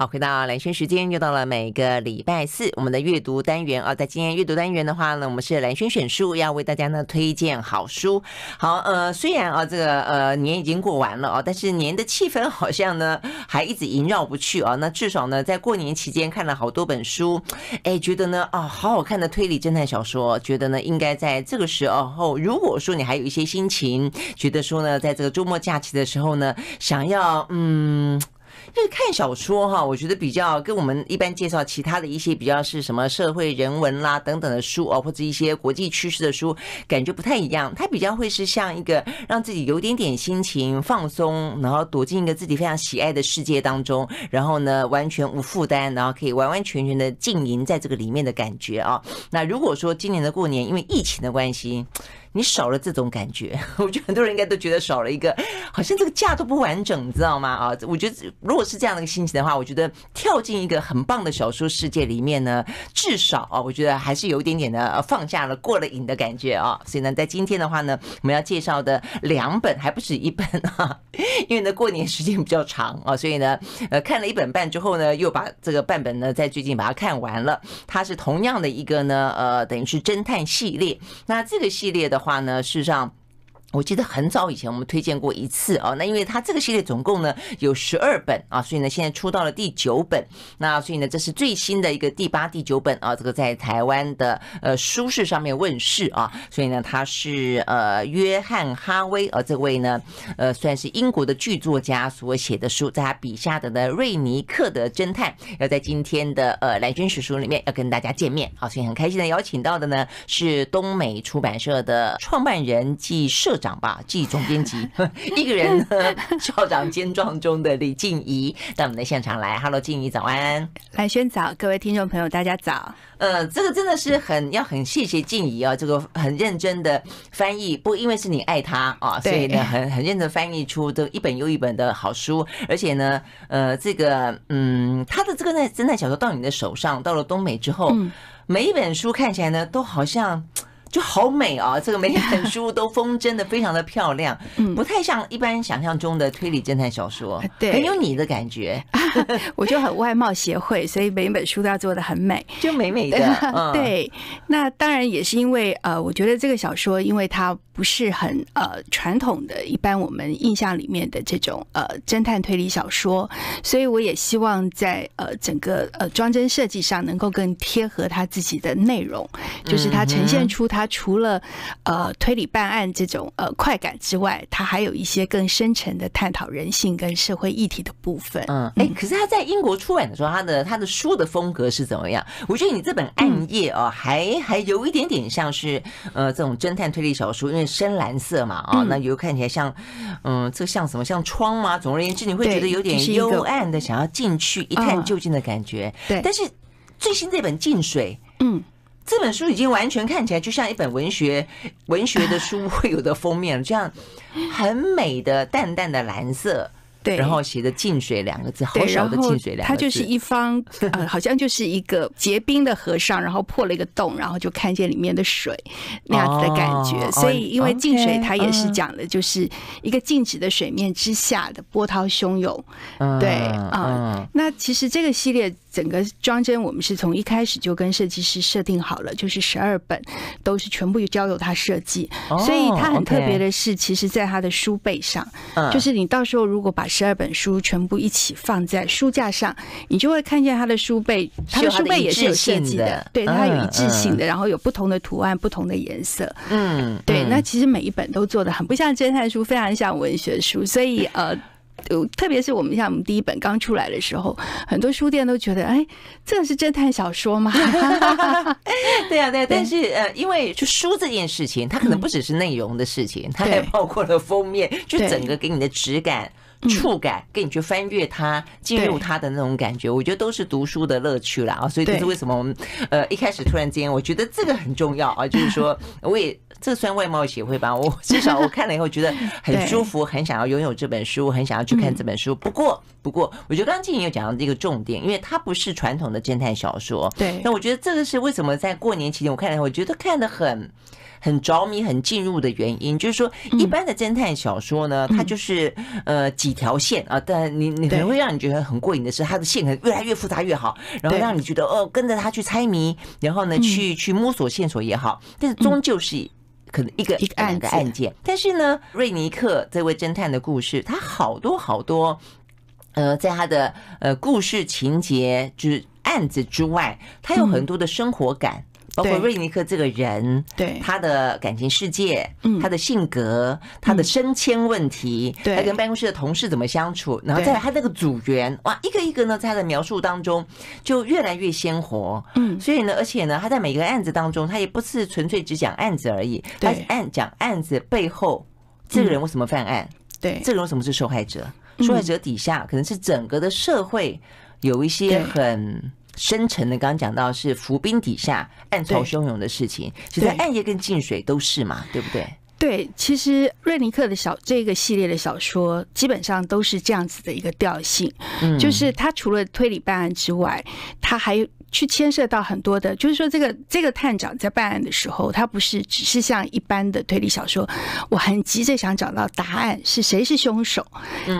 好，回到蓝轩时间，又到了每个礼拜四我们的阅读单元啊。在今天阅读单元的话呢，我们是蓝轩选书，要为大家呢推荐好书。好，呃，虽然啊这个呃年已经过完了啊，但是年的气氛好像呢还一直萦绕不去啊。那至少呢，在过年期间看了好多本书，哎，觉得呢啊好好看的推理侦探小说，觉得呢应该在这个时候，如果说你还有一些心情，觉得说呢，在这个周末假期的时候呢，想要嗯。就是看小说哈，我觉得比较跟我们一般介绍其他的一些比较是什么社会人文啦等等的书哦，或者一些国际趋势的书，感觉不太一样。它比较会是像一个让自己有点点心情放松，然后躲进一个自己非常喜爱的世界当中，然后呢完全无负担，然后可以完完全全的浸淫在这个里面的感觉啊。那如果说今年的过年因为疫情的关系，你少了这种感觉，我觉得很多人应该都觉得少了一个，好像这个架都不完整，你知道吗？啊，我觉得如果是这样的一个心情的话，我觉得跳进一个很棒的小说世界里面呢，至少啊，我觉得还是有一点点的放下了、过了瘾的感觉啊。所以呢，在今天的话呢，我们要介绍的两本还不止一本啊，因为呢过年时间比较长啊，所以呢，呃，看了一本半之后呢，又把这个半本呢在最近把它看完了。它是同样的一个呢，呃，等于是侦探系列。那这个系列的话话呢，事实上。我记得很早以前我们推荐过一次啊，那因为它这个系列总共呢有十二本啊，所以呢现在出到了第九本，那所以呢这是最新的一个第八、第九本啊，这个在台湾的呃书市上面问世啊，所以呢他是呃约翰哈威啊这位呢呃算是英国的剧作家所写的书，在他笔下的呢瑞尼克的侦探要在今天的呃兰萱时书里面要跟大家见面，好，所以很开心的邀请到的呢是东美出版社的创办人暨社长吧，暨总编辑 一个人呢，校长兼壮中的李静怡到我们的现场来。Hello，静怡早安，兰萱早，各位听众朋友大家早。呃，这个真的是很要很谢谢静怡啊，这个很认真的翻译，不因为是你爱他啊，所以呢很很认真翻译出这一本又一本的好书，而且呢，呃，这个嗯，他的这个呢侦探小说到你的手上，到了东美之后，每一本书看起来呢都好像。就好美啊！这个每一本书都封真的非常的漂亮，不太像一般想象中的推理侦探小说，对，很有你的感觉。我就很外貌协会，所以每一本书都要做的很美，就美美的。对，那当然也是因为呃，我觉得这个小说，因为它不是很呃传统的一般我们印象里面的这种呃侦探推理小说，所以我也希望在呃整个呃装帧设计上能够更贴合它自己的内容，就是它呈现出它。它除了呃推理办案这种呃快感之外，它还有一些更深层的探讨人性跟社会议题的部分。嗯，哎，可是他在英国出版的时候，他的他的书的风格是怎么样？我觉得你这本《暗夜》哦，还还有一点点像是呃这种侦探推理小说，因为深蓝色嘛啊，那有看起来像嗯，这像什么像窗吗？总而言之，你会觉得有点幽暗的，想要进去一探究竟的感觉。对，但是最新这本《进水》，嗯。这本书已经完全看起来就像一本文学文学的书会有的封面了，这样很美的淡淡的蓝色。对，然后写的“静水”两个字，好小的“静水”两个字。它就是一方，呃，好像就是一个结冰的河上，然后破了一个洞，然后就看见里面的水那样子的感觉。哦、所以，因为“静水”它也是讲的，就是一个静止的水面之下的波涛汹涌。嗯、对啊、呃，那其实这个系列整个装帧，我们是从一开始就跟设计师设定好了，就是十二本都是全部交由他设计。所以他很特别的是，其实在他的书背上，就是你到时候如果把十二本书全部一起放在书架上，你就会看见他的书背，他的书背也是有设计的，对，它有一致性的，然后有不同的图案、不同的颜色，嗯，对。那其实每一本都做的很不像侦探书，非常像文学书，所以呃，特别是我们像我们第一本刚出来的时候，很多书店都觉得，哎，这个是侦探小说吗？对啊，对。但是呃，因为就书这件事情，它可能不只是内容的事情，它还包括了封面，就整个给你的质感。触感，跟你去翻阅它，进入它的那种感觉，我觉得都是读书的乐趣了啊！所以这是为什么我们呃一开始突然间，我觉得这个很重要啊，就是说我也这算外貌协会吧，我 至少我看了以后觉得很舒服，很想要拥有这本书，很想要去看这本书。不过不过，我觉得刚刚静怡有讲到这个重点，因为它不是传统的侦探小说。对，那我觉得这个是为什么在过年期间我看了以后，我觉得看得很。很着迷、很进入的原因，就是说，一般的侦探小说呢，它就是呃几条线啊，但你你可能会让你觉得很过瘾的是，它的线可能越来越复杂越好，然后让你觉得哦，跟着他去猜谜，然后呢去去摸索线索也好，但是终究是可能一个一个案个案件。但是呢，瑞尼克这位侦探的故事，他好多好多，呃，在他的呃故事情节就是案子之外，他有很多的生活感。包括瑞尼克这个人，对。他的感情世界，嗯。他的性格，他的升迁问题，对。他跟办公室的同事怎么相处，然后再来他那个组员，哇，一个一个呢，在他的描述当中就越来越鲜活。嗯，所以呢，而且呢，他在每个案子当中，他也不是纯粹只讲案子而已，他案讲案子背后这个人为什么犯案，对，这个人为什么是受害者，受害者底下可能是整个的社会有一些很。深沉的，刚刚讲到是伏兵底下暗潮汹涌的事情，其实暗夜跟静水都是嘛，对不对？对，其实瑞尼克的小这个系列的小说基本上都是这样子的一个调性，嗯，就是他除了推理办案之外，他还。去牵涉到很多的，就是说，这个这个探长在办案的时候，他不是只是像一般的推理小说，我很急着想找到答案是谁是凶手，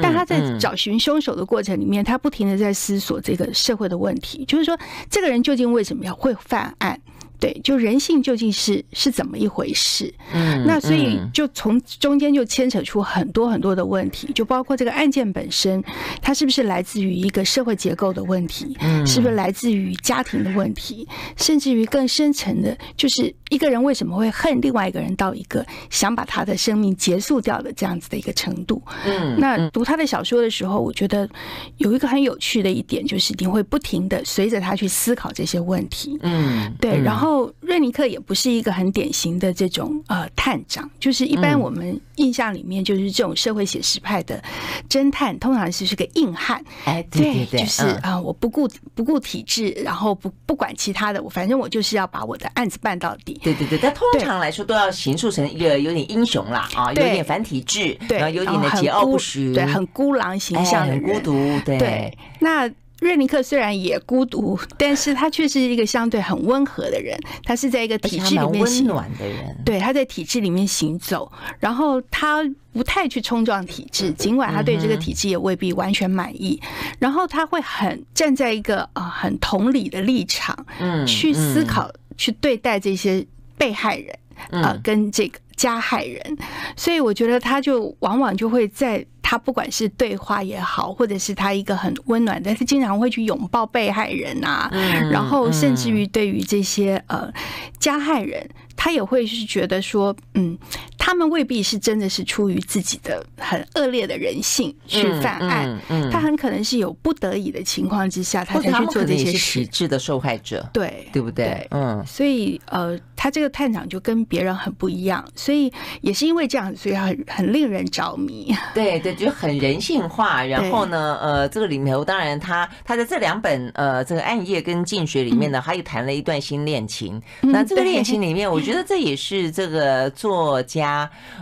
但他在找寻凶手的过程里面，他不停的在思索这个社会的问题，就是说，这个人究竟为什么要会犯案？对，就人性究竟是是怎么一回事？嗯，那所以就从中间就牵扯出很多很多的问题，就包括这个案件本身，它是不是来自于一个社会结构的问题？嗯，是不是来自于家庭的问题？甚至于更深层的，就是一个人为什么会恨另外一个人到一个想把他的生命结束掉的这样子的一个程度？嗯，那读他的小说的时候，我觉得有一个很有趣的一点，就是你会不停的随着他去思考这些问题。嗯，对，然后。然后瑞尼克也不是一个很典型的这种呃探长，就是一般我们印象里面就是这种社会写实派的侦探，通常是是个硬汉，哎，对对对，就是啊，我不顾不顾体制，然后不不管其他的，我反正我就是要把我的案子办到底。对对对，但通常来说都要形塑成一个有点英雄啦啊，有点反体制，然后有点的桀骜不驯，对，很孤狼形象的很孤独，对，那。瑞尼克虽然也孤独，但是他却是一个相对很温和的人。他是在一个体制里面温暖的人，对，他在体制里面行走，然后他不太去冲撞体制，尽管他对这个体制也未必完全满意。然后他会很站在一个啊很同理的立场，嗯，去思考，去对待这些被害人啊跟这个加害人。所以我觉得他就往往就会在。他不管是对话也好，或者是他一个很温暖，但是经常会去拥抱被害人啊，然后甚至于对于这些呃加害人，他也会是觉得说，嗯。他们未必是真的是出于自己的很恶劣的人性去犯案，嗯，嗯，他很可能是有不得已的情况之下，他才去做这些事。体制的受害者，对，对不对？对，嗯，所以呃，他这个探长就跟别人很不一样，所以也是因为这样，所以很很令人着迷。对对，就很人性化。然后呢，呃，这个里面当然他他在这两本呃这个《暗夜》跟《静水》里面呢，他又谈了一段新恋情。那这个恋情里面，我觉得这也是这个作家。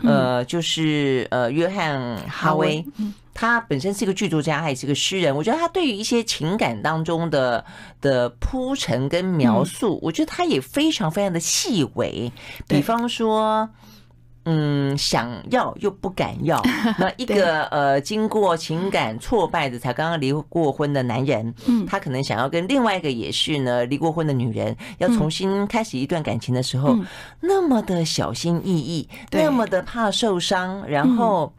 呃，就是呃，约翰哈维，他本身是一个剧作家，他也是个诗人。我觉得他对于一些情感当中的的铺陈跟描述，我觉得他也非常非常的细微。比方说。嗯，想要又不敢要，那一个呃，经过情感挫败的才刚刚离过婚的男人，嗯，他可能想要跟另外一个也是呢离过婚的女人，要重新开始一段感情的时候，那么的小心翼翼，那么的怕受伤，然后，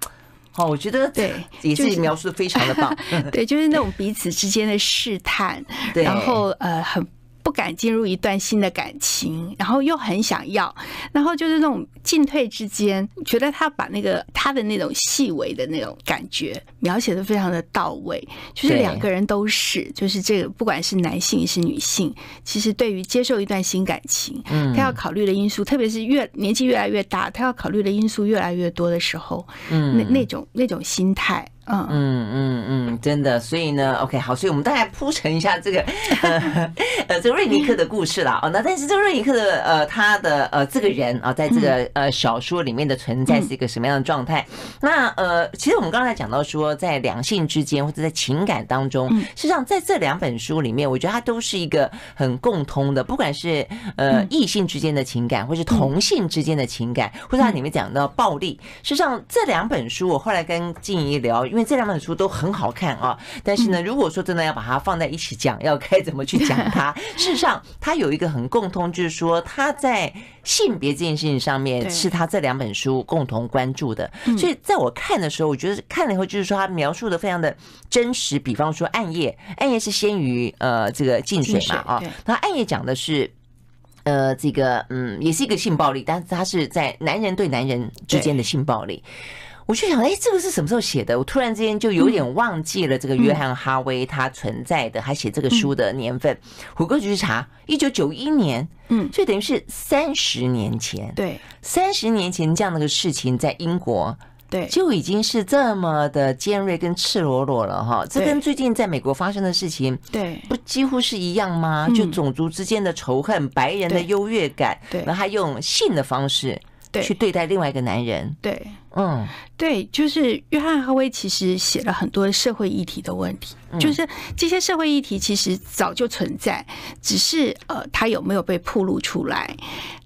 哦，我觉得对，也是描述的非常的棒，对，就是那种彼此之间的试探，然后呃很。不敢进入一段新的感情，然后又很想要，然后就是那种进退之间，觉得他把那个他的那种细微的那种感觉描写的非常的到位，就是两个人都是，就是这个不管是男性是女性，其实对于接受一段新感情，嗯，他要考虑的因素，特别是越年纪越来越大，他要考虑的因素越来越多的时候，嗯，那那种那种心态。嗯嗯嗯嗯，真的，所以呢，OK，好，所以我们大概铺陈一下这个呃 呃这个瑞尼克的故事啦。哦，那但是这个瑞尼克的呃他的呃这个人啊，在这个呃小说里面的存在是一个什么样的状态？那呃，其实我们刚才讲到说，在两性之间或者在情感当中，实际上在这两本书里面，我觉得它都是一个很共通的，不管是呃异性之间的情感，或是同性之间的情感，或者它里面讲到暴力，实际上这两本书我后来跟静怡聊。为这两本书都很好看啊。但是呢，如果说真的要把它放在一起讲，要该怎么去讲它？事实上，它有一个很共通，就是说它在性别这件事情上面是他这两本书共同关注的。所以在我看的时候，我觉得看了以后，就是说他描述的非常的真实。比方说《暗夜》，《暗夜》是先于呃这个《进水》嘛啊，那《暗夜》讲的是。呃，这个嗯，也是一个性暴力，但是他是在男人对男人之间的性暴力。我就想，哎，这个是什么时候写的？我突然之间就有点忘记了这个约翰哈威他存在的，还写这个书的年份。虎哥就去查，一九九一年，嗯，所以等于是三十年前。对，三十年前这样的个事情在英国。对，就已经是这么的尖锐跟赤裸裸了哈，这跟最近在美国发生的事情，对，不几乎是一样吗？就种族之间的仇恨，白人的优越感，对，然后他用性的方式去对待另外一个男人，对，嗯，对，就是约翰哈威其实写了很多社会议题的问题，就是这些社会议题其实早就存在，只是呃，他有没有被曝露出来？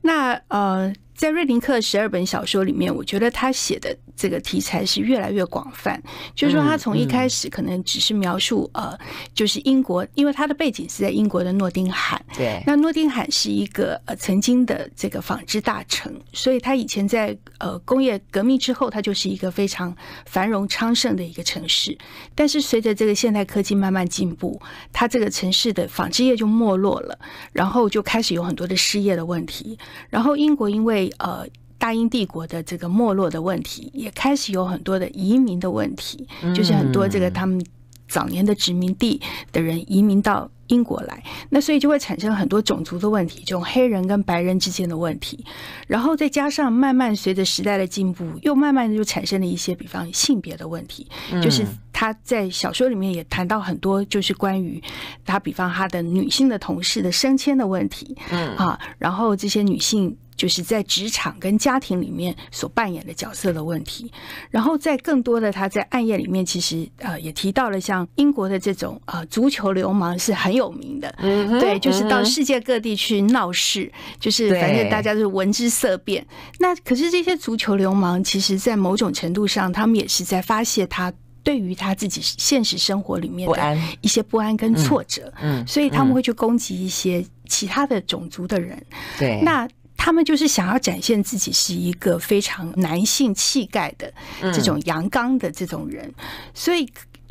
那呃。在瑞林克十二本小说里面，我觉得他写的这个题材是越来越广泛。就是说，他从一开始可能只是描述呃，就是英国，因为他的背景是在英国的诺丁汉。对，那诺丁汉是一个呃曾经的这个纺织大城，所以他以前在呃工业革命之后，它就是一个非常繁荣昌盛的一个城市。但是随着这个现代科技慢慢进步，它这个城市的纺织业就没落了，然后就开始有很多的失业的问题。然后英国因为呃，大英帝国的这个没落的问题，也开始有很多的移民的问题，就是很多这个他们早年的殖民地的人移民到英国来，那所以就会产生很多种族的问题，这种黑人跟白人之间的问题，然后再加上慢慢随着时代的进步，又慢慢就产生了一些，比方性别的问题，就是他在小说里面也谈到很多，就是关于他，比方他的女性的同事的升迁的问题，嗯。啊，然后这些女性。就是在职场跟家庭里面所扮演的角色的问题，然后在更多的他在暗夜里面，其实呃也提到了像英国的这种呃足球流氓是很有名的，嗯，对，就是到世界各地去闹事，就是反正大家都是闻之色变。那可是这些足球流氓，其实在某种程度上，他们也是在发泄他对于他自己现实生活里面的一些不安跟挫折，嗯，所以他们会去攻击一些其他的种族的人，对，那。他们就是想要展现自己是一个非常男性气概的这种阳刚的这种人，所以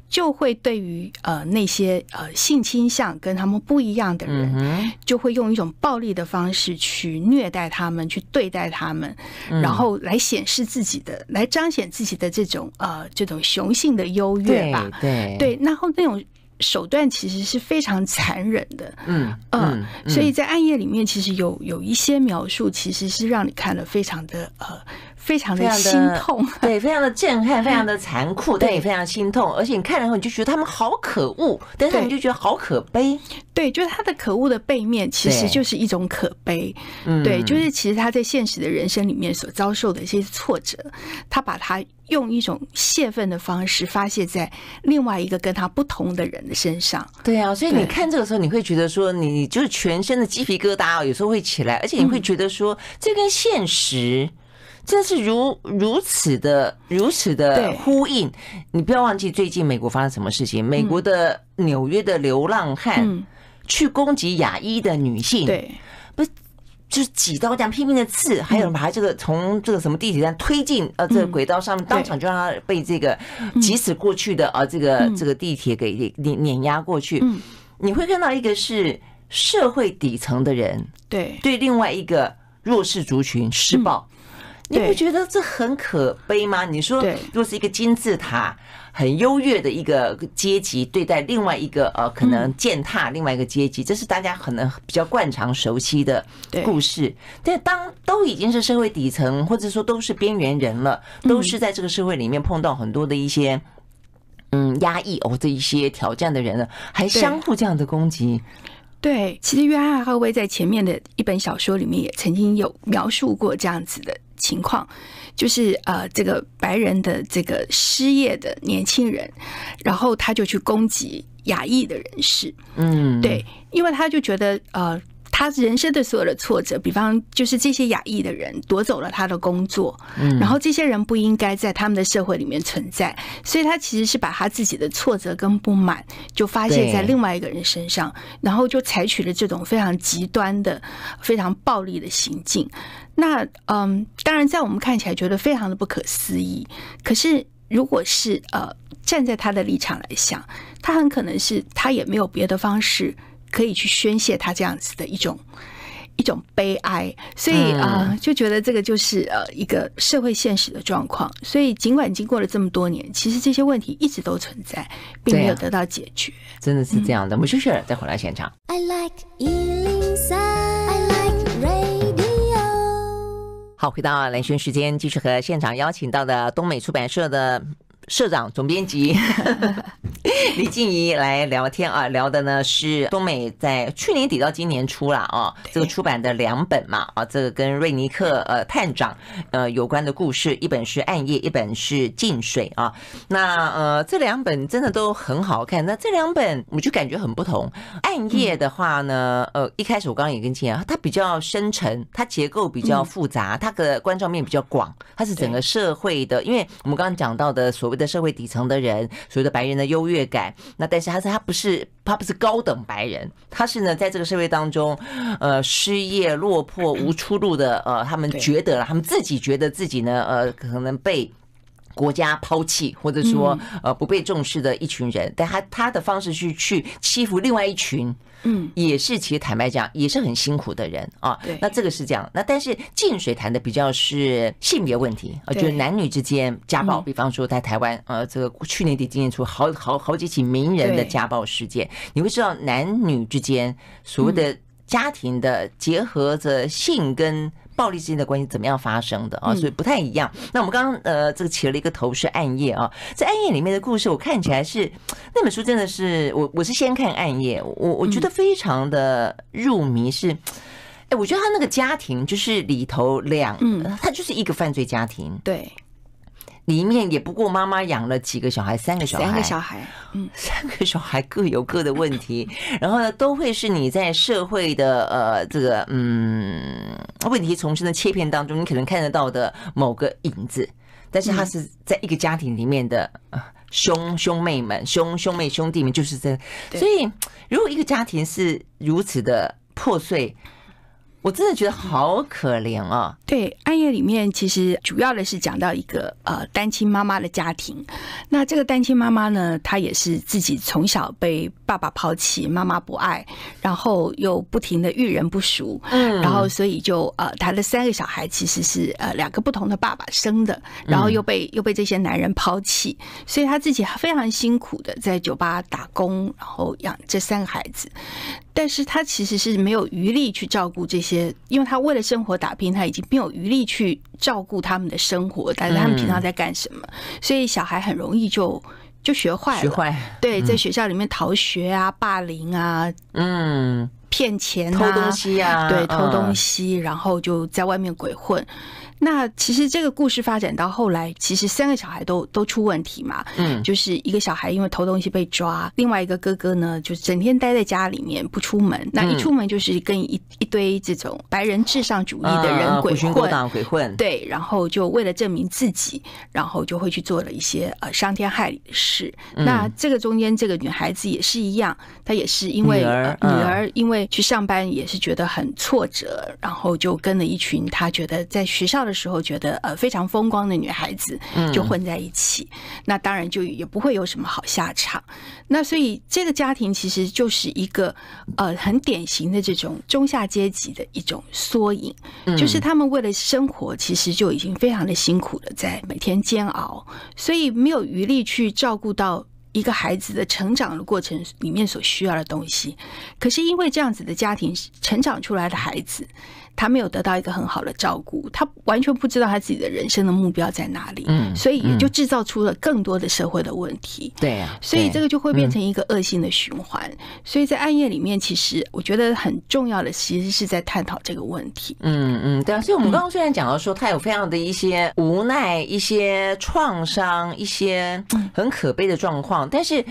就会对于呃那些呃性倾向跟他们不一样的人，就会用一种暴力的方式去虐待他们，去对待他们，然后来显示自己的，来彰显自己的这种呃这种雄性的优越吧。对对，然后那种。手段其实是非常残忍的，嗯嗯，所以在暗夜里面，其实有有一些描述，其实是让你看了非常的呃。非常的心痛，对，非常的震撼，非常的残酷，但也非常心痛。而且你看了以后，你就觉得他们好可恶，但是你就觉得好可悲。对，就是他的可恶的背面，其实就是一种可悲。对，就是其实他在现实的人生里面所遭受的一些挫折，他把他用一种泄愤的方式发泄在另外一个跟他不同的人的身上。对啊，所以你看这个时候，你会觉得说，你就是全身的鸡皮疙瘩，有时候会起来，而且你会觉得说，这跟现实。真是如如此的如此的呼应。你不要忘记最近美国发生什么事情？美国的纽约的流浪汉去攻击亚裔的女性，对，不是就是几刀这样拼命的刺，还有人把他这个从这个什么地铁站推进呃这个轨道上面，当场就让他被这个急驶过去的呃这个这个地铁给碾碾压过去。你会看到一个是社会底层的人，对。对，另外一个弱势族群施暴。你不觉得这很可悲吗？你说，如果是一个金字塔很优越的一个阶级对待另外一个呃可能践踏另外一个阶级，这是大家可能比较惯常熟悉的故事。但当都已经是社会底层，或者说都是边缘人了，都是在这个社会里面碰到很多的一些嗯压抑哦，这一些挑战的人了，还相互这样的攻击。对，其实约翰·哈维在前面的一本小说里面也曾经有描述过这样子的情况，就是呃，这个白人的这个失业的年轻人，然后他就去攻击亚裔的人士，嗯，对，因为他就觉得呃。他人生的所有的挫折，比方就是这些亚裔的人夺走了他的工作，嗯，然后这些人不应该在他们的社会里面存在，所以他其实是把他自己的挫折跟不满就发泄在另外一个人身上，然后就采取了这种非常极端的、非常暴力的行径。那嗯，当然在我们看起来觉得非常的不可思议，可是如果是呃站在他的立场来想，他很可能是他也没有别的方式。可以去宣泄他这样子的一种一种悲哀，所以啊、呃，就觉得这个就是呃一个社会现实的状况。所以尽管经过了这么多年，其实这些问题一直都存在，并没有得到解决。真的是这样的。我们休息了再回来现场。I like 103, I like 好，回到蓝轩时间，继续和现场邀请到的东美出版社的。社长、总编辑 李静怡来聊天啊，聊的呢是东美在去年底到今年初了啊，这个出版的两本嘛啊，这个跟瑞尼克呃探长呃有关的故事，一本是《暗夜》，一本是《静水》啊。那呃这两本真的都很好看，那这两本我就感觉很不同。《暗夜》的话呢，呃一开始我刚刚也跟静怡，它比较深沉，它结构比较复杂，它的观照面比较广，它是整个社会的，因为我们刚刚讲到的所谓的。的社会底层的人，所谓的白人的优越感，那但是他是他不是他不是高等白人，他是呢在这个社会当中，呃失业落魄无出路的，呃他们觉得了，他们自己觉得自己呢，呃可能被。国家抛弃，或者说呃不被重视的一群人，但他他的方式去去欺负另外一群，嗯，也是其实坦白讲也是很辛苦的人啊。对，那这个是这样。那但是近水谈的比较是性别问题啊，就是男女之间家暴。比方说在台湾，呃，这个去年底今年初好好好几起名人的家暴事件，你会知道男女之间所谓的家庭的结合着性跟。暴力之间的关系怎么样发生的啊？所以不太一样。那我们刚刚呃，这个起了一个头是暗夜啊，在暗夜里面的故事，我看起来是那本书真的是我我是先看暗夜，我我觉得非常的入迷。是，哎，我觉得他那个家庭就是里头两，嗯，他就是一个犯罪家庭，对。里面也不过妈妈养了几个小孩，三个小孩，三个小孩，嗯，三个小孩各有各的问题，然后呢，都会是你在社会的呃这个嗯问题丛生的切片当中，你可能看得到的某个影子，但是他是在一个家庭里面的兄兄妹们，兄兄妹兄弟们就是这，所以如果一个家庭是如此的破碎。我真的觉得好可怜啊！对，暗夜里面其实主要的是讲到一个呃单亲妈妈的家庭。那这个单亲妈妈呢，她也是自己从小被爸爸抛弃，妈妈不爱，然后又不停的遇人不淑，嗯，然后所以就呃，他的三个小孩其实是呃两个不同的爸爸生的，然后又被又被这些男人抛弃，所以他自己非常辛苦的在酒吧打工，然后养这三个孩子。但是他其实是没有余力去照顾这些，因为他为了生活打拼，他已经没有余力去照顾他们的生活。但是他们平常在干什么？所以小孩很容易就就学坏了。学坏。对，在学校里面逃学啊、霸凌啊、嗯、骗钱、偷东西啊，对，偷东西，然后就在外面鬼混。那其实这个故事发展到后来，其实三个小孩都都出问题嘛。嗯，就是一个小孩因为偷东西被抓，另外一个哥哥呢，就整天待在家里面不出门。那一出门就是跟一一堆这种白人至上主义的人鬼混，鬼混。对，然后就为了证明自己，然后就会去做了一些呃伤天害理的事。那这个中间这个女孩子也是一样，她也是因为女儿，女儿因为去上班也是觉得很挫折，然后就跟了一群她觉得在学校的。的时候觉得呃非常风光的女孩子就混在一起，嗯、那当然就也不会有什么好下场。那所以这个家庭其实就是一个呃很典型的这种中下阶级的一种缩影，嗯、就是他们为了生活其实就已经非常的辛苦了，在每天煎熬，所以没有余力去照顾到一个孩子的成长的过程里面所需要的东西。可是因为这样子的家庭成长出来的孩子。他没有得到一个很好的照顾，他完全不知道他自己的人生的目标在哪里，嗯，所以也就制造出了更多的社会的问题，对啊，所以这个就会变成一个恶性的循环。所以在暗夜里面，其实我觉得很重要的，其实是在探讨这个问题。嗯嗯，对啊。所以我们刚刚虽然讲到说他有非常的一些无奈、一些创伤、一些很可悲的状况，但是。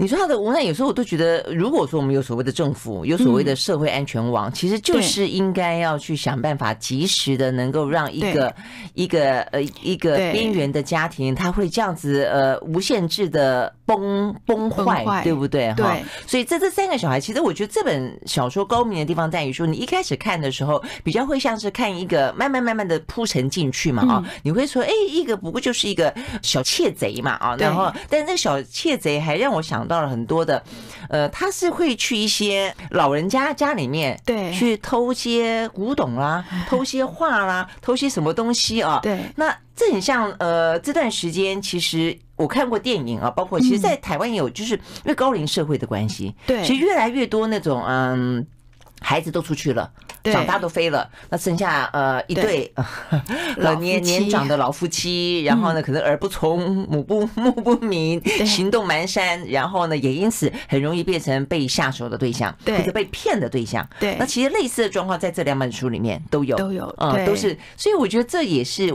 你说他的无奈，有时候我都觉得，如果说我们有所谓的政府，有所谓的社会安全网，嗯、其实就是应该要去想办法，及时的能够让一个一个呃一个边缘的家庭，他会这样子呃无限制的崩崩坏，对不对？哈，所以这这三个小孩，其实我觉得这本小说高明的地方在于说，你一开始看的时候，比较会像是看一个慢慢慢慢的铺陈进去嘛，啊，你会说，哎，一个不过就是一个小窃贼嘛，啊，然后，但是那个小窃贼还让我想。到了很多的，呃，他是会去一些老人家家里面，对，去偷些古董啦，偷些画啦，偷些什么东西啊？对，那这很像，呃，这段时间其实我看过电影啊，包括其实，在台湾也有，就是因为高龄社会的关系，对，其实越来越多那种，嗯。孩子都出去了，长大都飞了，那剩下呃一对 老年年长的老夫妻，然后呢可能耳不从目不 目不明，行动蹒跚，然后呢也因此很容易变成被下手的对象，或者被骗的对象。对，那其实类似的状况在这两本书里面都有，都有，嗯，都是，所以我觉得这也是。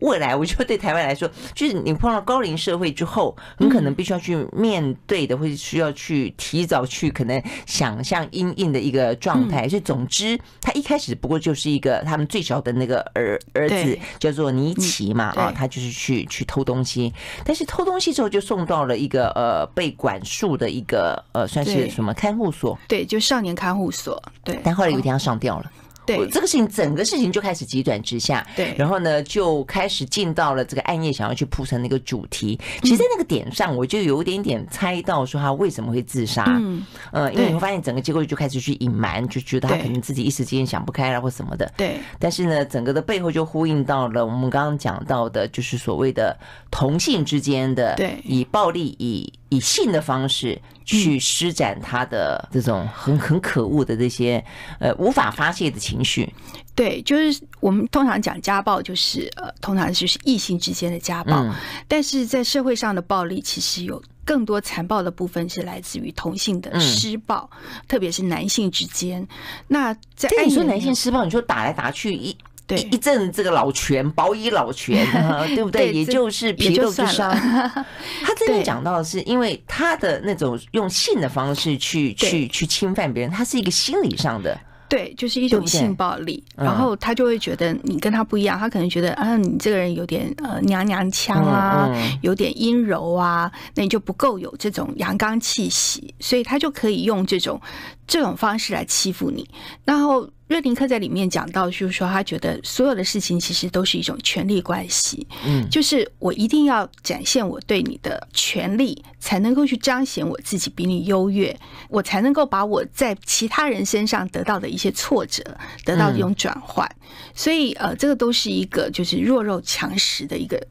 未来，我觉得对台湾来说，就是你碰到高龄社会之后，很可能必须要去面对的，或者需要去提早去可能想象阴影的一个状态。所以，总之，他一开始不过就是一个他们最小的那个儿儿子叫做尼奇嘛，啊，他就是去去偷东西，但是偷东西之后就送到了一个呃被管束的一个呃算是什么看护所，对，就少年看护所，对，但后来有一天他上吊了。对，这个事情整个事情就开始急转直下，对，然后呢，就开始进到了这个暗夜想要去铺成那个主题。其实，在那个点上，我就有一点点猜到说他为什么会自杀，嗯，呃，因为你会发现整个结构就开始去隐瞒，就觉得他可能自己一时之间想不开了或什么的，对。但是呢，整个的背后就呼应到了我们刚刚讲到的，就是所谓的同性之间的，对，以暴力以。以性的方式去施展他的这种很很可恶的这些呃无法发泄的情绪。对，就是我们通常讲家暴，就是呃，通常就是异性之间的家暴。嗯。但是在社会上的暴力，其实有更多残暴的部分是来自于同性的施暴，特别是男性之间。那在你说男性施暴，你说打来打去一。对，一阵这个老拳，饱以老拳，对不对？对，也就是皮肉之伤。他这边讲到的是，因为他的那种用性的方式去去去侵犯别人，他是一个心理上的。对，就是一种性暴力，然后他就会觉得你跟他不一样，他可能觉得啊，你这个人有点呃娘娘腔啊，有点阴柔啊，那你就不够有这种阳刚气息，所以他就可以用这种这种方式来欺负你，然后。瑞林克在里面讲到，就是说他觉得所有的事情其实都是一种权力关系，嗯，就是我一定要展现我对你的权力，才能够去彰显我自己比你优越，我才能够把我在其他人身上得到的一些挫折得到这种转换，所以呃，这个都是一个就是弱肉强食的一个。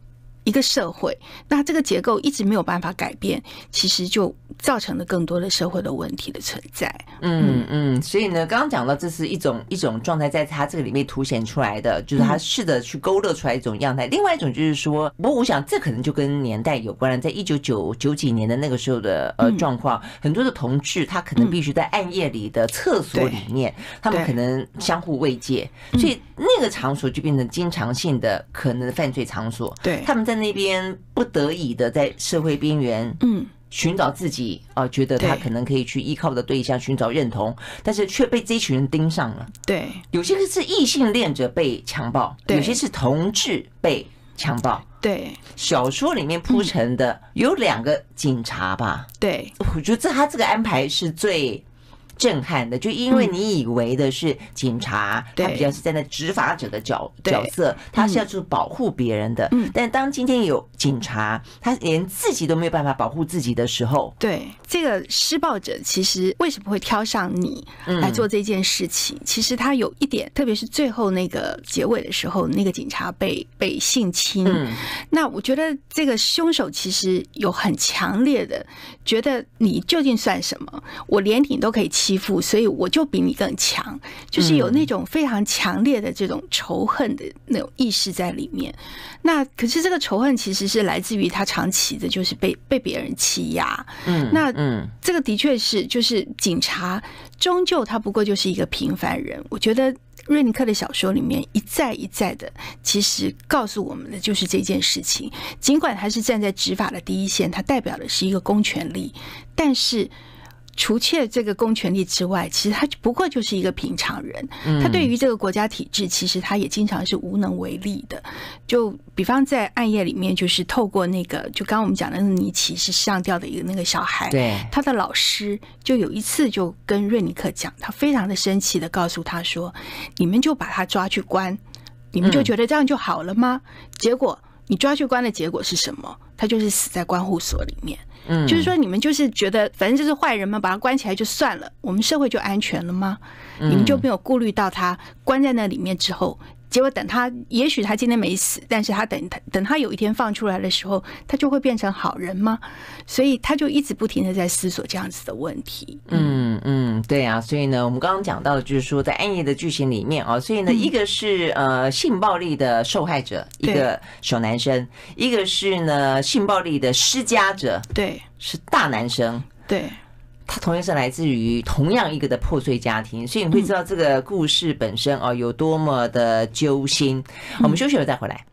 一个社会，那这个结构一直没有办法改变，其实就造成了更多的社会的问题的存在。嗯嗯，所以呢，刚刚讲到这是一种一种状态，在他这个里面凸显出来的，就是他试着去勾勒出来一种样态。另外一种就是说，不过我想这可能就跟年代有关了，在一九九九几年的那个时候的呃状况，很多的同志他可能必须在暗夜里的厕所里面，他们可能相互慰藉，所以那个场所就变成经常性的可能的犯罪场所。对，他们在。那边不得已的在社会边缘，嗯，寻找自己啊，觉得他可能可以去依靠的对象，寻找认同，但是却被这群人盯上了。对，有些是异性恋者被强暴，有些是同志被强暴。对，小说里面铺陈的有两个警察吧？对，我觉得这他这个安排是最。震撼的，就因为你以为的是警察，他比较是在那执法者的角角色，他是要去保护别人的。嗯，但当今天有警察，他连自己都没有办法保护自己的时候，对这个施暴者，其实为什么会挑上你来做这件事情？其实他有一点，特别是最后那个结尾的时候，那个警察被被性侵。那我觉得这个凶手其实有很强烈的觉得你究竟算什么？我连你都可以欺欺负，所以我就比你更强，就是有那种非常强烈的这种仇恨的那种意识在里面。那可是这个仇恨其实是来自于他长期的，就是被被别人欺压。嗯，那嗯，这个的确是，就是警察终究他不过就是一个平凡人。我觉得瑞尼克的小说里面一再一再的，其实告诉我们的就是这件事情。尽管他是站在执法的第一线，他代表的是一个公权力，但是。除却这个公权力之外，其实他不过就是一个平常人。他对于这个国家体制，其实他也经常是无能为力的。就比方在暗夜里面，就是透过那个，就刚刚我们讲的那个尼奇是上吊的一个那个小孩，对，他的老师就有一次就跟瑞尼克讲，他非常的生气的告诉他说：“你们就把他抓去关，你们就觉得这样就好了吗？结果你抓去关的结果是什么？他就是死在关护所里面。”嗯，就是说，你们就是觉得，反正就是坏人嘛，把他关起来就算了，我们社会就安全了吗？你们就没有顾虑到他关在那里面之后。结果等他，也许他今天没死，但是他等他等他有一天放出来的时候，他就会变成好人吗？所以他就一直不停的在思索这样子的问题。嗯嗯，对啊，所以呢，我们刚刚讲到的就是说，在暗夜的剧情里面啊，所以呢，一个是呃性暴力的受害者，一个小男生，一个是呢性暴力的施加者，对，是大男生，对。他同样是来自于同样一个的破碎家庭，所以你会知道这个故事本身哦有多么的揪心。我们休息了再回来。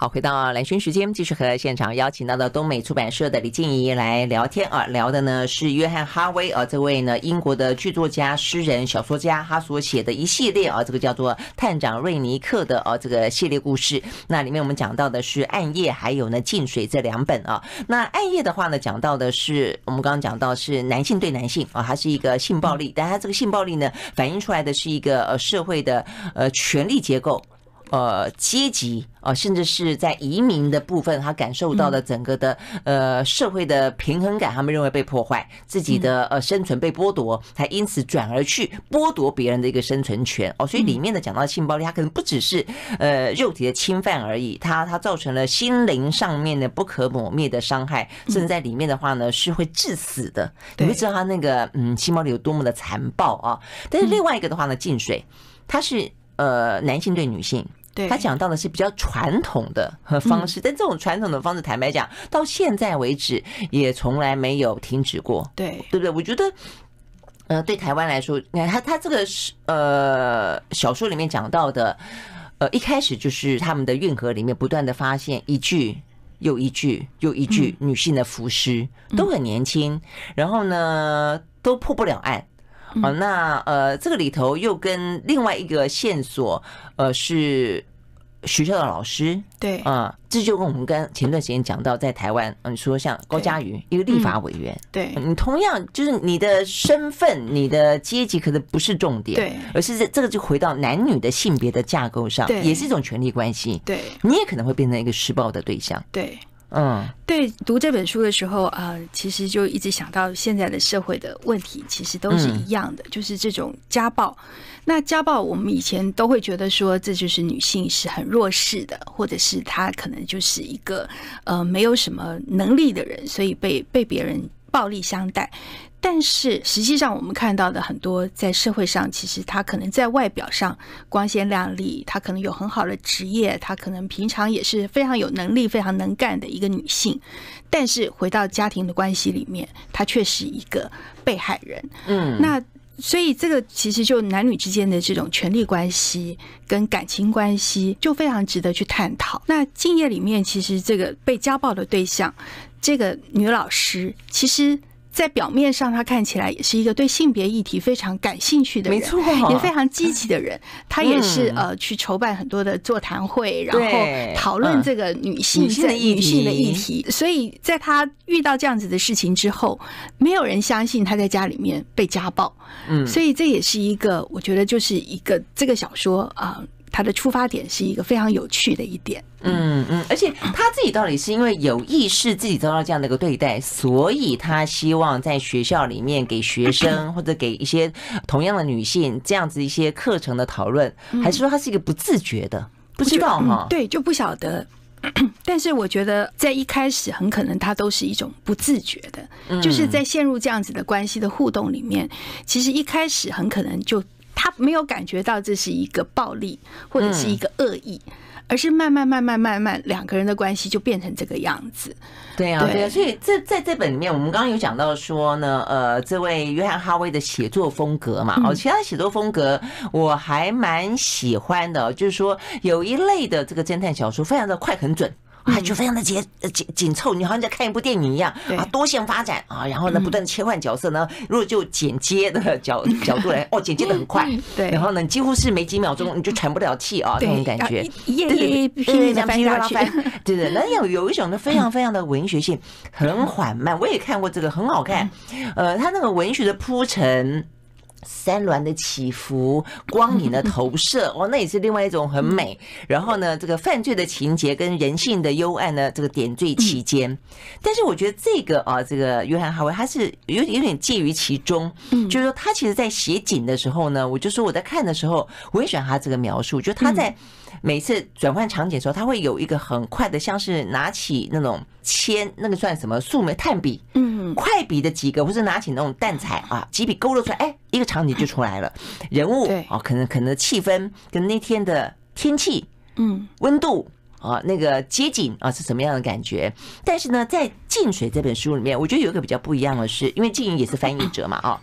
好，回到兰萱时间，继续和现场邀请到的东美出版社的李静怡来聊天啊，聊的呢是约翰哈威啊，这位呢英国的剧作家、诗人、小说家，他所写的一系列啊，这个叫做《探长瑞尼克》的啊这个系列故事。那里面我们讲到的是《暗夜》，还有呢《静水》这两本啊。那《暗夜》的话呢，讲到的是我们刚刚讲到是男性对男性啊，它是一个性暴力，但它这个性暴力呢，反映出来的是一个呃社会的呃权力结构。呃，阶级啊，甚至是在移民的部分，他感受到的整个的呃社会的平衡感，他们认为被破坏，自己的呃生存被剥夺，才因此转而去剥夺别人的一个生存权哦。所以里面的讲到性暴力，它可能不只是呃肉体的侵犯而已，它它造成了心灵上面的不可磨灭的伤害，甚至在里面的话呢是会致死的。你会知道他那个嗯性暴力有多么的残暴啊！但是另外一个的话呢，进水，它是呃男性对女性。他讲到的是比较传统的方式，但这种传统的方式，坦白讲，到现在为止也从来没有停止过，对对不对？我觉得，呃，对台湾来说，你看他他这个是呃小说里面讲到的，呃，一开始就是他们的运河里面不断的发现一具又一具又一具女性的浮尸，都很年轻，然后呢都破不了案。哦，那呃，这个里头又跟另外一个线索，呃，是学校的老师，对，啊，这就跟我们刚前段时间讲到，在台湾，嗯，说像高嘉瑜一个立法委员，对，你同样就是你的身份、你的阶级可能不是重点，对，而是这这个就回到男女的性别的架构上，也是一种权力关系，对，你也可能会变成一个施暴的对象，对。嗯，对，读这本书的时候啊，呃，其实就一直想到现在的社会的问题，其实都是一样的，就是这种家暴。那家暴，我们以前都会觉得说，这就是女性是很弱势的，或者是她可能就是一个呃没有什么能力的人，所以被被别人暴力相待。但是实际上，我们看到的很多在社会上，其实她可能在外表上光鲜亮丽，她可能有很好的职业，她可能平常也是非常有能力、非常能干的一个女性。但是回到家庭的关系里面，她却是一个被害人。嗯，那所以这个其实就男女之间的这种权力关系跟感情关系，就非常值得去探讨。那《敬业》里面，其实这个被家暴的对象，这个女老师，其实。在表面上，他看起来也是一个对性别议题非常感兴趣的人，没错，也非常积极的人。他也是呃去筹办很多的座谈会，然后讨论这个女性在女性的议题。所以在他遇到这样子的事情之后，没有人相信他在家里面被家暴。嗯，所以这也是一个我觉得就是一个这个小说啊。他的出发点是一个非常有趣的一点，嗯嗯，而且他自己到底是因为有意识自己遭到这样的一个对待，所以他希望在学校里面给学生 或者给一些同样的女性这样子一些课程的讨论，还是说他是一个不自觉的？不知道哈，对，就不晓得。但是我觉得在一开始很可能他都是一种不自觉的，就是在陷入这样子的关系的互动里面，其实一开始很可能就他没有感觉到这是一个暴力或者是一个恶意。而是慢慢慢慢慢慢，两个人的关系就变成这个样子。对啊，对啊，所以这在这本里面，我们刚刚有讲到说呢，呃，这位约翰哈威的写作风格嘛，哦，其他写作风格我还蛮喜欢的，就是说有一类的这个侦探小说，非常的快很准。啊，就非常的紧紧紧凑，你好像在看一部电影一样啊，多线发展啊，然后呢，不断的切换角色呢。如果就剪接的 角角度来，哦，剪接的很快，对。然后呢，几乎是没几秒钟你就喘不了气啊，那种感觉。对对对，拼命的翻下去，对对。那有 有一种呢，非常非常的文学性，很缓慢。我也看过这个，很好看。呃，他那个文学的铺陈。山峦的起伏，光影的投射，哦，那也是另外一种很美。然后呢，这个犯罪的情节跟人性的幽暗呢，这个点缀其间。但是我觉得这个啊，这个约翰哈维他是有有点介于其中。就是说他其实在写景的时候呢，我就说我在看的时候，我也喜欢他这个描述，就他在。每次转换场景的时候，他会有一个很快的，像是拿起那种铅，那个算什么？素描炭笔，嗯，快笔的几个，或是拿起那种淡彩啊，几笔勾勒出来，哎，一个场景就出来了。人物啊，可能可能气氛跟那天的天气，嗯，温度啊，那个街景啊是什么样的感觉？但是呢，在《静水》这本书里面，我觉得有一个比较不一样的是，因为静怡也是翻译者嘛，啊。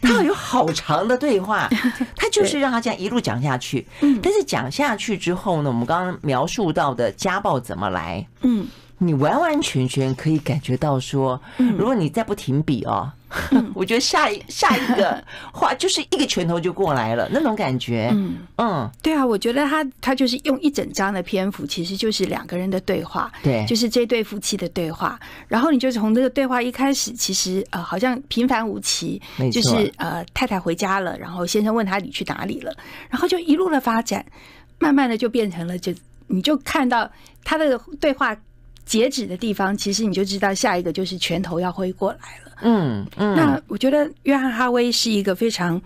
他有好长的对话，他就是让他这样一路讲下去。但是讲下去之后呢，我们刚刚描述到的家暴怎么来？嗯，你完完全全可以感觉到说，如果你再不停笔哦。我觉得下一下一个话就是一个拳头就过来了，那种感觉。嗯嗯，对啊，我觉得他他就是用一整张的篇幅，其实就是两个人的对话，对，就是这对夫妻的对话。然后你就从这个对话一开始，其实呃好像平凡无奇，就是呃太太回家了，然后先生问他你去哪里了，然后就一路的发展，慢慢的就变成了就你就看到他的对话截止的地方，其实你就知道下一个就是拳头要挥过来了。嗯嗯，那我觉得约翰哈威是一个非常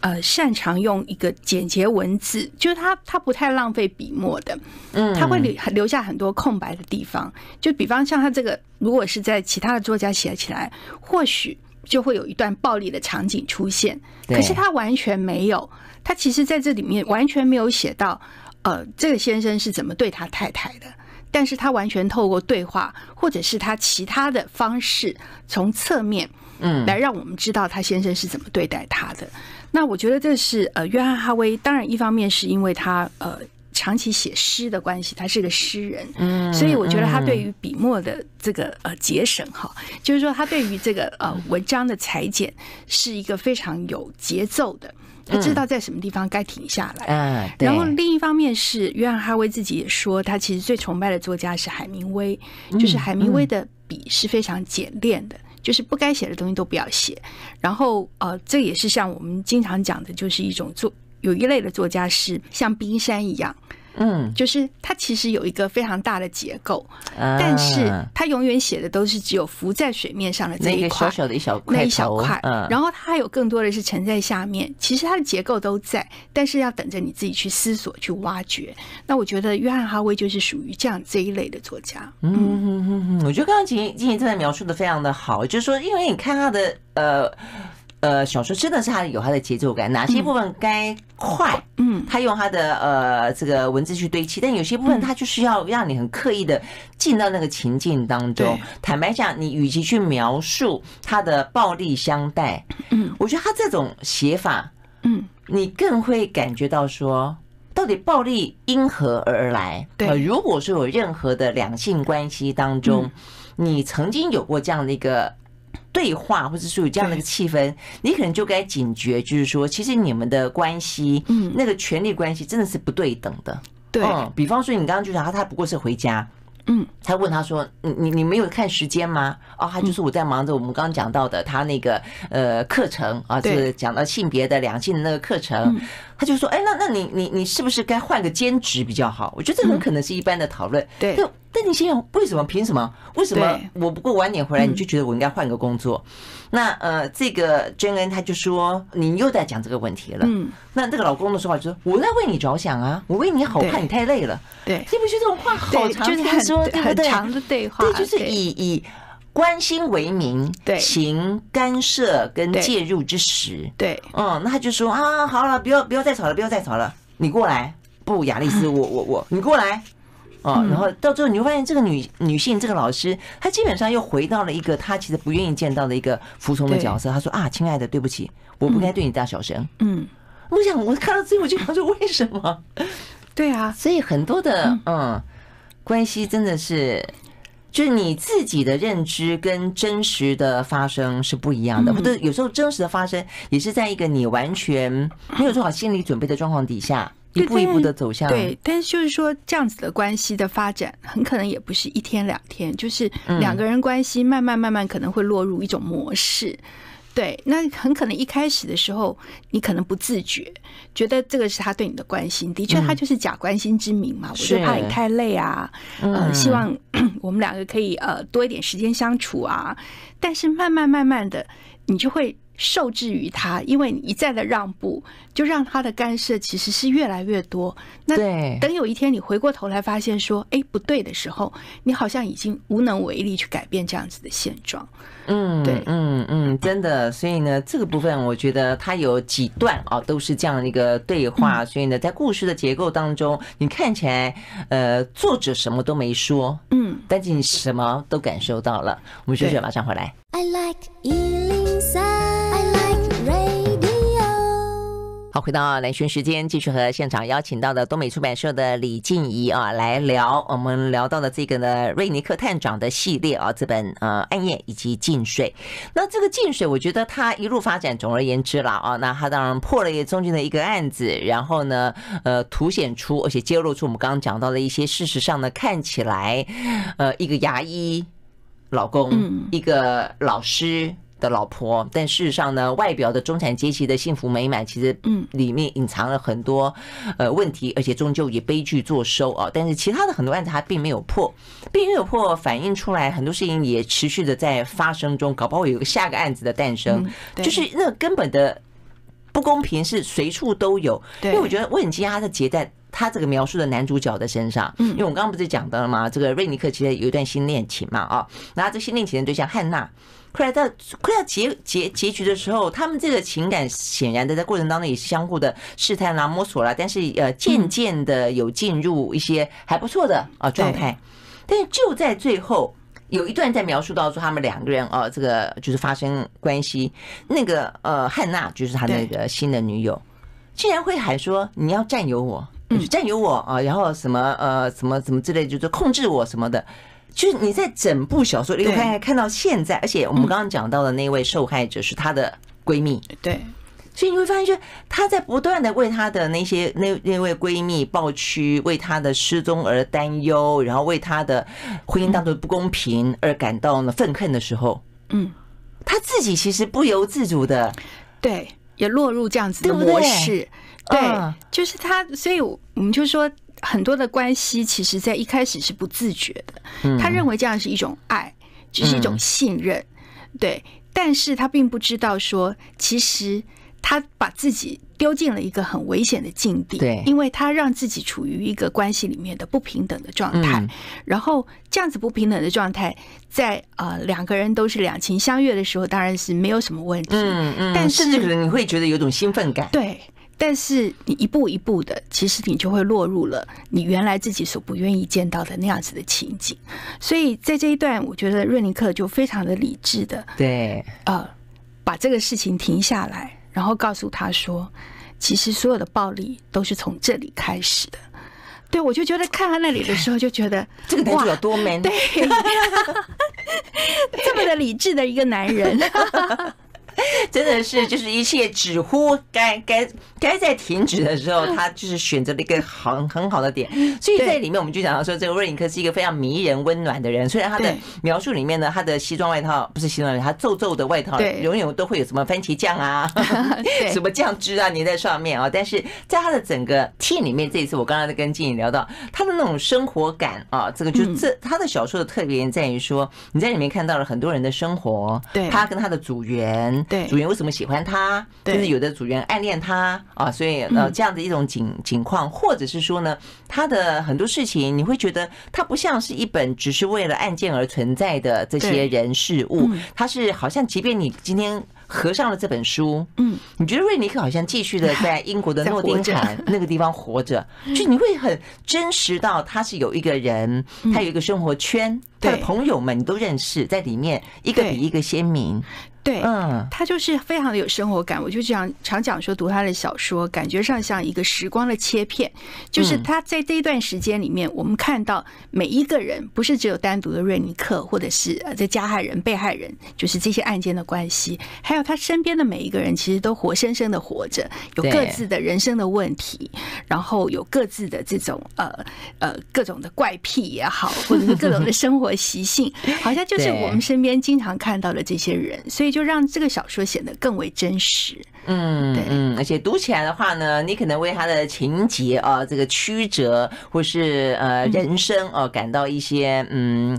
呃擅长用一个简洁文字，就是他他不太浪费笔墨的，嗯，他会留留下很多空白的地方。就比方像他这个，如果是在其他的作家写起来，或许就会有一段暴力的场景出现，可是他完全没有，他其实在这里面完全没有写到，呃，这个先生是怎么对他太太的。但是他完全透过对话，或者是他其他的方式，从侧面，嗯，来让我们知道他先生是怎么对待他的。那我觉得这是呃，约翰哈威。当然，一方面是因为他呃长期写诗的关系，他是个诗人，嗯，所以我觉得他对于笔墨的这个呃节省哈，就是说他对于这个呃文章的裁剪是一个非常有节奏的。他知道在什么地方该停下来。嗯，然后另一方面是约翰哈维自己也说，他其实最崇拜的作家是海明威，就是海明威的笔是非常简练的，就是不该写的东西都不要写。然后呃，这也是像我们经常讲的，就是一种作有一类的作家是像冰山一样。嗯，就是它其实有一个非常大的结构，但是它永远写的都是只有浮在水面上的这一块，小小的一小块，那一小块。嗯，然后它还有更多的是沉在下面。其实它的结构都在，但是要等着你自己去思索、去挖掘。那我觉得约翰哈威就是属于这样这一类的作家。嗯嗯嗯嗯，我觉得刚刚静怡静怡真的描述的非常的好，就是说，因为你看他的呃。呃，小说真的是他有他的节奏感，哪些部分该快，嗯，他用他的呃这个文字去堆砌，但有些部分他就是要让你很刻意的进到那个情境当中。坦白讲，你与其去描述他的暴力相待，嗯，我觉得他这种写法，嗯，你更会感觉到说，到底暴力因何而来？对，如果说有任何的两性关系当中，你曾经有过这样的一个。对话，或者是有这样的一个气氛，你可能就该警觉，就是说，其实你们的关系，嗯，那个权力关系真的是不对等的。对，嗯，比方说你刚刚就讲他，他不过是回家，嗯，他问他说，你你你没有看时间吗？哦，他就是我在忙着我们刚刚讲到的他那个呃课程啊，就是讲到性别的两性的那个课程，他就说，哎，那那你你你是不是该换个兼职比较好？我觉得这很可能是一般的讨论。对。但你想想，为什么？凭什么？为什么我不过晚点回来，你就觉得我应该换个工作？嗯、那呃，这个真恩他就说，你又在讲这个问题了。嗯，那这个老公的说法就说，我在为你着想啊，我为你好，怕你太累了。对，你不觉得这种话好长？就是他说对不对？很长的对话，对，就是以以关心为民，对，行干涉跟介入之时。对，嗯，那他就说啊，好了，不要不要再吵了，不要再吵了，你过来。不，亚丽丝，我我我，你过来。哦，然后到最后你会发现，这个女女性这个老师，她基本上又回到了一个她其实不愿意见到的一个服从的角色。她说啊，亲爱的，对不起，我不该对你大小声。嗯，我想我看到最后就想说，为什么？对啊，所以很多的嗯关系真的是，就是你自己的认知跟真实的发生是不一样的，或者有时候真实的发生也是在一个你完全没有做好心理准备的状况底下。一步一步的走向，对，但是就是说，这样子的关系的发展，很可能也不是一天两天，就是两个人关系慢慢慢慢可能会落入一种模式。对，那很可能一开始的时候，你可能不自觉，觉得这个是他对你的关心，的确他就是假关心之名嘛，我就怕你太累啊，呃，希望 我们两个可以呃多一点时间相处啊。但是慢慢慢慢的，你就会。受制于他，因为你一再的让步，就让他的干涉其实是越来越多。那等有一天你回过头来发现说，哎，不对的时候，你好像已经无能为力去改变这样子的现状。嗯，对，嗯嗯，真的。所以呢，这个部分我觉得它有几段啊，都是这样的一个对话。所以呢，在故事的结构当中，你看起来，呃，作者什么都没说，嗯，但是你什么都感受到了。我们休息，马上回来。I like 好，回到兰萱时间，继续和现场邀请到的东美出版社的李静怡啊来聊。我们聊到的这个呢，瑞尼克探长的系列啊，这本呃暗夜以及静水。那这个静水，我觉得它一路发展，总而言之了啊，那它当然破了中间的一个案子，然后呢，呃，凸显出而且揭露出我们刚刚讲到的一些事实上呢，看起来呃一个牙医老公，一个老师。的老婆，但事实上呢，外表的中产阶级的幸福美满，其实嗯，里面隐藏了很多呃问题，而且终究以悲剧作收啊。但是其他的很多案子还并没有破，并没有破，反映出来很多事情也持续的在发生中，搞不好有个下个案子的诞生，就是那个根本的不公平是随处都有。因为我觉得我很惊讶，他的结在他这个描述的男主角的身上，因为我刚刚不是讲到了吗？这个瑞尼克其实有一段新恋情嘛啊，那这新恋情的对象汉娜。快来到快要结结结局的时候，他们这个情感显然的在过程当中也是相互的试探啦、摸索啦，但是呃渐渐的有进入一些还不错的啊状态。但是就在最后有一段在描述到说他们两个人啊这个就是发生关系，那个呃汉娜就是他那个新的女友，竟然会喊说你要占有我，你占有我啊，然后什么呃什么什么之类，就是控制我什么的。就是你在整部小说里看看到现在，而且我们刚刚讲到的那位受害者是她的闺蜜，对，所以你会发现，就她在不断的为她的那些那那位闺蜜抱屈，为她的失踪而担忧，然后为她的婚姻当中的不公平而感到呢愤恨的时候，嗯，她自己其实不由自主的，对，也落入这样子的模式，对，就是她，所以我们就说。很多的关系，其实在一开始是不自觉的。他认为这样是一种爱，只是一种信任，对。但是他并不知道说，其实他把自己丢进了一个很危险的境地，对，因为他让自己处于一个关系里面的不平等的状态。然后这样子不平等的状态，在呃两个人都是两情相悦的时候，当然是没有什么问题。嗯嗯。但是甚至可能你会觉得有种兴奋感，对。但是你一步一步的，其实你就会落入了你原来自己所不愿意见到的那样子的情景。所以在这一段，我觉得瑞尼克就非常的理智的，对，呃，把这个事情停下来，然后告诉他说，其实所有的暴力都是从这里开始的。对，我就觉得看他那里的时候，就觉得 这个男主有多 man，对，这么的理智的一个男人。真的是就是一切只乎该该该在停止的时候，他就是选择了一个很很好的点。所以在里面我们就讲到说，这个瑞尼克是一个非常迷人温暖的人。虽然他的描述里面呢，他的西装外套不是西装外套，他皱皱的外套永远都会有什么番茄酱啊，什么酱汁啊粘在上面啊。但是在他的整个 team 里面，这一次我刚刚在跟静怡聊到他的那种生活感啊，这个就这他的小说的特别在于说，你在里面看到了很多人的生活，对，他跟他的组员，对，组员为什么喜欢他，就是有的组员暗恋他啊，所以呃这样的一种情情况，或者是说呢，他的很多事情你会觉得他不像是一本只是为了案件而存在的这些人事物，他是好像即便你今天。合上了这本书，嗯，你觉得瑞尼克好像继续的在英国的诺丁汉 那个地方活着，就你会很真实到他是有一个人，他有一个生活圈，他的朋友们你都认识，在里面一个比一个鲜明。对，嗯，他就是非常的有生活感。我就这样常讲说，读他的小说，感觉上像一个时光的切片。就是他在这一段时间里面，我们看到每一个人，不是只有单独的瑞尼克，或者是呃这加害人、被害人，就是这些案件的关系，还有他身边的每一个人，其实都活生生的活着，有各自的人生的问题，然后有各自的这种呃呃各种的怪癖也好，或者是各种的生活习性，好像就是我们身边经常看到的这些人，所以。就让这个小说显得更为真实。嗯，对，嗯，而且读起来的话呢，你可能为他的情节啊，这个曲折或是呃人生啊，感到一些嗯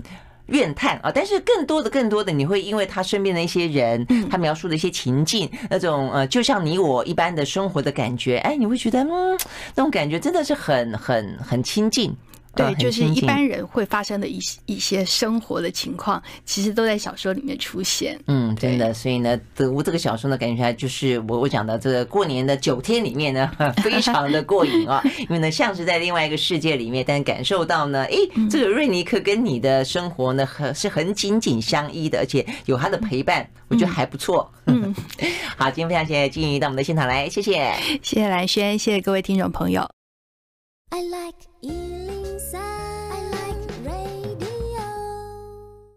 怨叹啊。但是更多的、更多的，你会因为他身边的一些人，他描述的一些情境，那种呃，就像你我一般的生活的感觉，哎，你会觉得嗯，那种感觉真的是很、很、很亲近。对，就是一般人会发生的一些一些生活的情况，其实都在小说里面出现。嗯，真的，所以呢，读这个小说呢，感觉就是我我讲的这个过年的九天里面呢，非常的过瘾啊，因为呢，像是在另外一个世界里面，但感受到呢，诶，这个瑞尼克跟你的生活呢，很是很紧紧相依的，而且有他的陪伴，我觉得还不错。嗯，好，今天非常谢谢静怡到我们的现场来，谢谢，谢谢蓝轩，谢谢各位听众朋友。I like